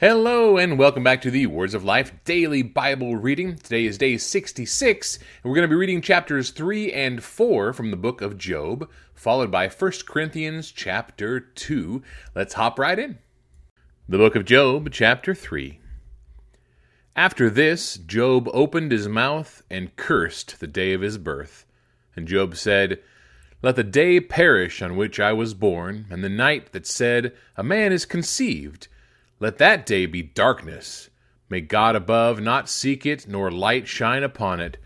Hello, and welcome back to the Words of Life Daily Bible Reading. Today is day 66, and we're going to be reading chapters 3 and 4 from the book of Job, followed by 1 Corinthians chapter 2. Let's hop right in. The book of Job, chapter 3. After this, Job opened his mouth and cursed the day of his birth. And Job said, Let the day perish on which I was born, and the night that said, A man is conceived. Let that day be darkness. May God above not seek it, nor light shine upon it.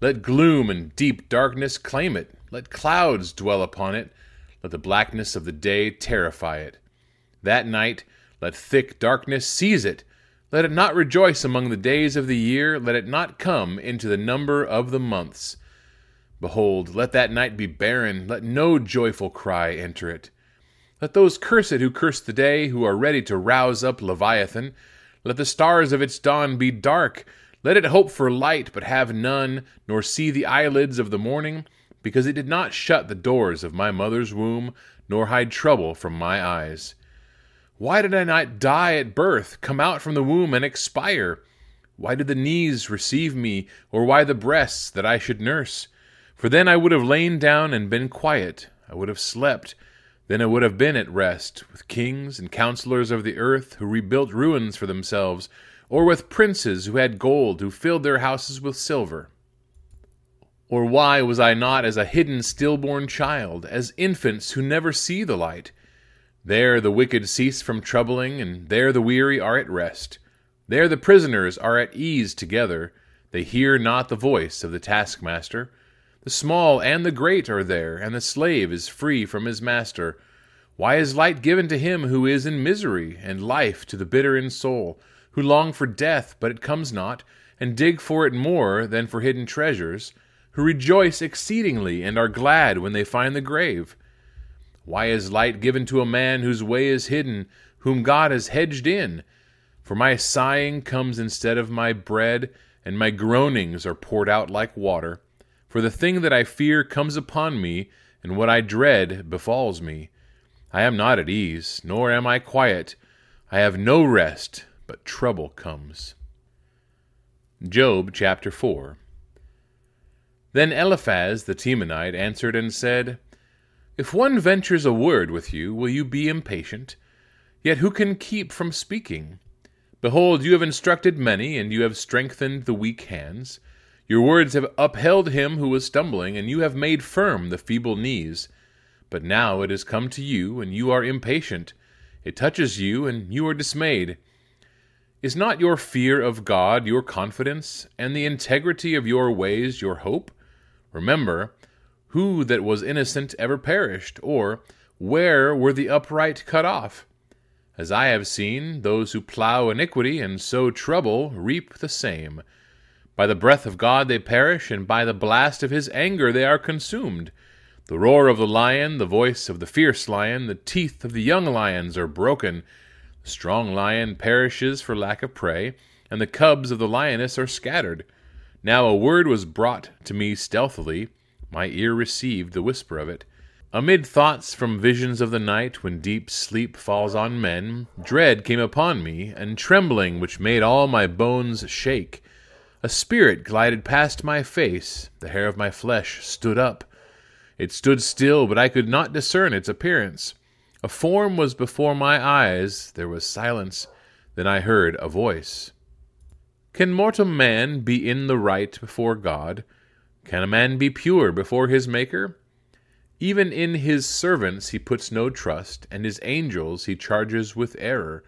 Let gloom and deep darkness claim it. Let clouds dwell upon it. Let the blackness of the day terrify it. That night, let thick darkness seize it. Let it not rejoice among the days of the year. Let it not come into the number of the months. Behold, let that night be barren. Let no joyful cry enter it. Let those curse it who curse the day, who are ready to rouse up Leviathan. Let the stars of its dawn be dark. Let it hope for light, but have none, nor see the eyelids of the morning, because it did not shut the doors of my mother's womb, nor hide trouble from my eyes. Why did I not die at birth, come out from the womb, and expire? Why did the knees receive me, or why the breasts that I should nurse? For then I would have lain down and been quiet, I would have slept then it would have been at rest with kings and counselors of the earth who rebuilt ruins for themselves, or with princes who had gold, who filled their houses with silver. Or why was I not as a hidden stillborn child, as infants who never see the light? There the wicked cease from troubling, and there the weary are at rest. There the prisoners are at ease together, they hear not the voice of the taskmaster. The small and the great are there, and the slave is free from his master. Why is light given to him who is in misery, and life to the bitter in soul, who long for death, but it comes not, and dig for it more than for hidden treasures, who rejoice exceedingly, and are glad when they find the grave? Why is light given to a man whose way is hidden, whom God has hedged in? For my sighing comes instead of my bread, and my groanings are poured out like water. For the thing that I fear comes upon me, and what I dread befalls me. I am not at ease, nor am I quiet. I have no rest, but trouble comes. Job chapter 4 Then Eliphaz the Temanite answered and said, If one ventures a word with you, will you be impatient? Yet who can keep from speaking? Behold, you have instructed many, and you have strengthened the weak hands. Your words have upheld him who was stumbling, and you have made firm the feeble knees. But now it has come to you, and you are impatient. It touches you, and you are dismayed. Is not your fear of God your confidence, and the integrity of your ways your hope? Remember, who that was innocent ever perished, or where were the upright cut off? As I have seen, those who plough iniquity and sow trouble reap the same. By the breath of God they perish, and by the blast of his anger they are consumed. The roar of the lion, the voice of the fierce lion, the teeth of the young lions are broken. The strong lion perishes for lack of prey, and the cubs of the lioness are scattered. Now a word was brought to me stealthily, my ear received the whisper of it. Amid thoughts from visions of the night, when deep sleep falls on men, dread came upon me, and trembling which made all my bones shake. A spirit glided past my face, the hair of my flesh stood up. It stood still, but I could not discern its appearance. A form was before my eyes, there was silence, then I heard a voice. Can mortal man be in the right before God? Can a man be pure before his Maker? Even in his servants he puts no trust, and his angels he charges with error.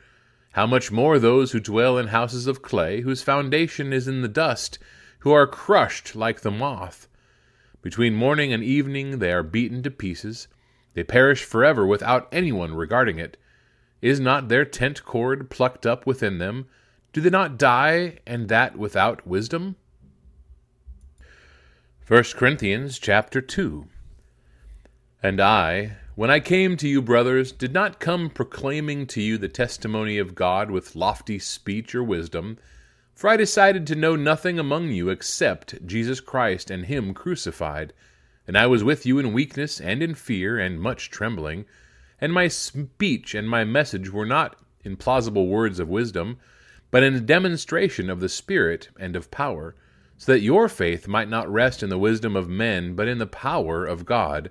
How much more those who dwell in houses of clay, whose foundation is in the dust, who are crushed like the moth. Between morning and evening they are beaten to pieces. They perish forever without anyone regarding it. Is not their tent cord plucked up within them? Do they not die, and that without wisdom? 1 Corinthians chapter 2 And I, when I came to you, brothers, did not come proclaiming to you the testimony of God with lofty speech or wisdom, for I decided to know nothing among you except Jesus Christ and Him crucified. And I was with you in weakness and in fear and much trembling. And my speech and my message were not in plausible words of wisdom, but in a demonstration of the Spirit and of power, so that your faith might not rest in the wisdom of men, but in the power of God.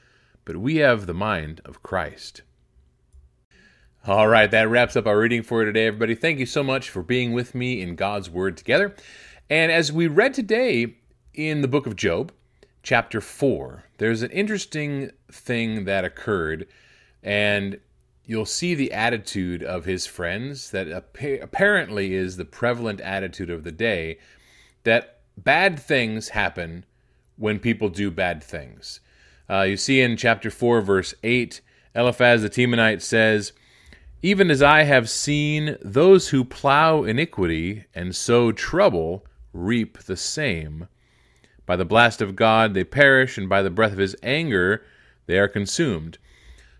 But we have the mind of Christ. All right, that wraps up our reading for today, everybody. Thank you so much for being with me in God's Word together. And as we read today in the book of Job, chapter 4, there's an interesting thing that occurred, and you'll see the attitude of his friends that apparently is the prevalent attitude of the day that bad things happen when people do bad things. Uh, you see in chapter 4, verse 8, Eliphaz the Temanite says, even as I have seen those who plow iniquity and sow trouble reap the same. By the blast of God they perish, and by the breath of his anger they are consumed.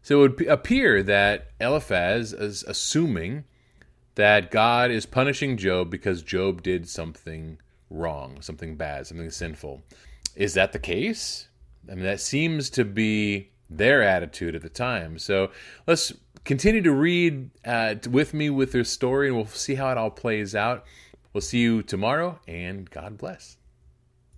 So it would appear that Eliphaz is assuming that God is punishing Job because Job did something wrong, something bad, something sinful. Is that the case? I mean, that seems to be their attitude at the time. So let's continue to read uh, with me with this story, and we'll see how it all plays out. We'll see you tomorrow, and God bless.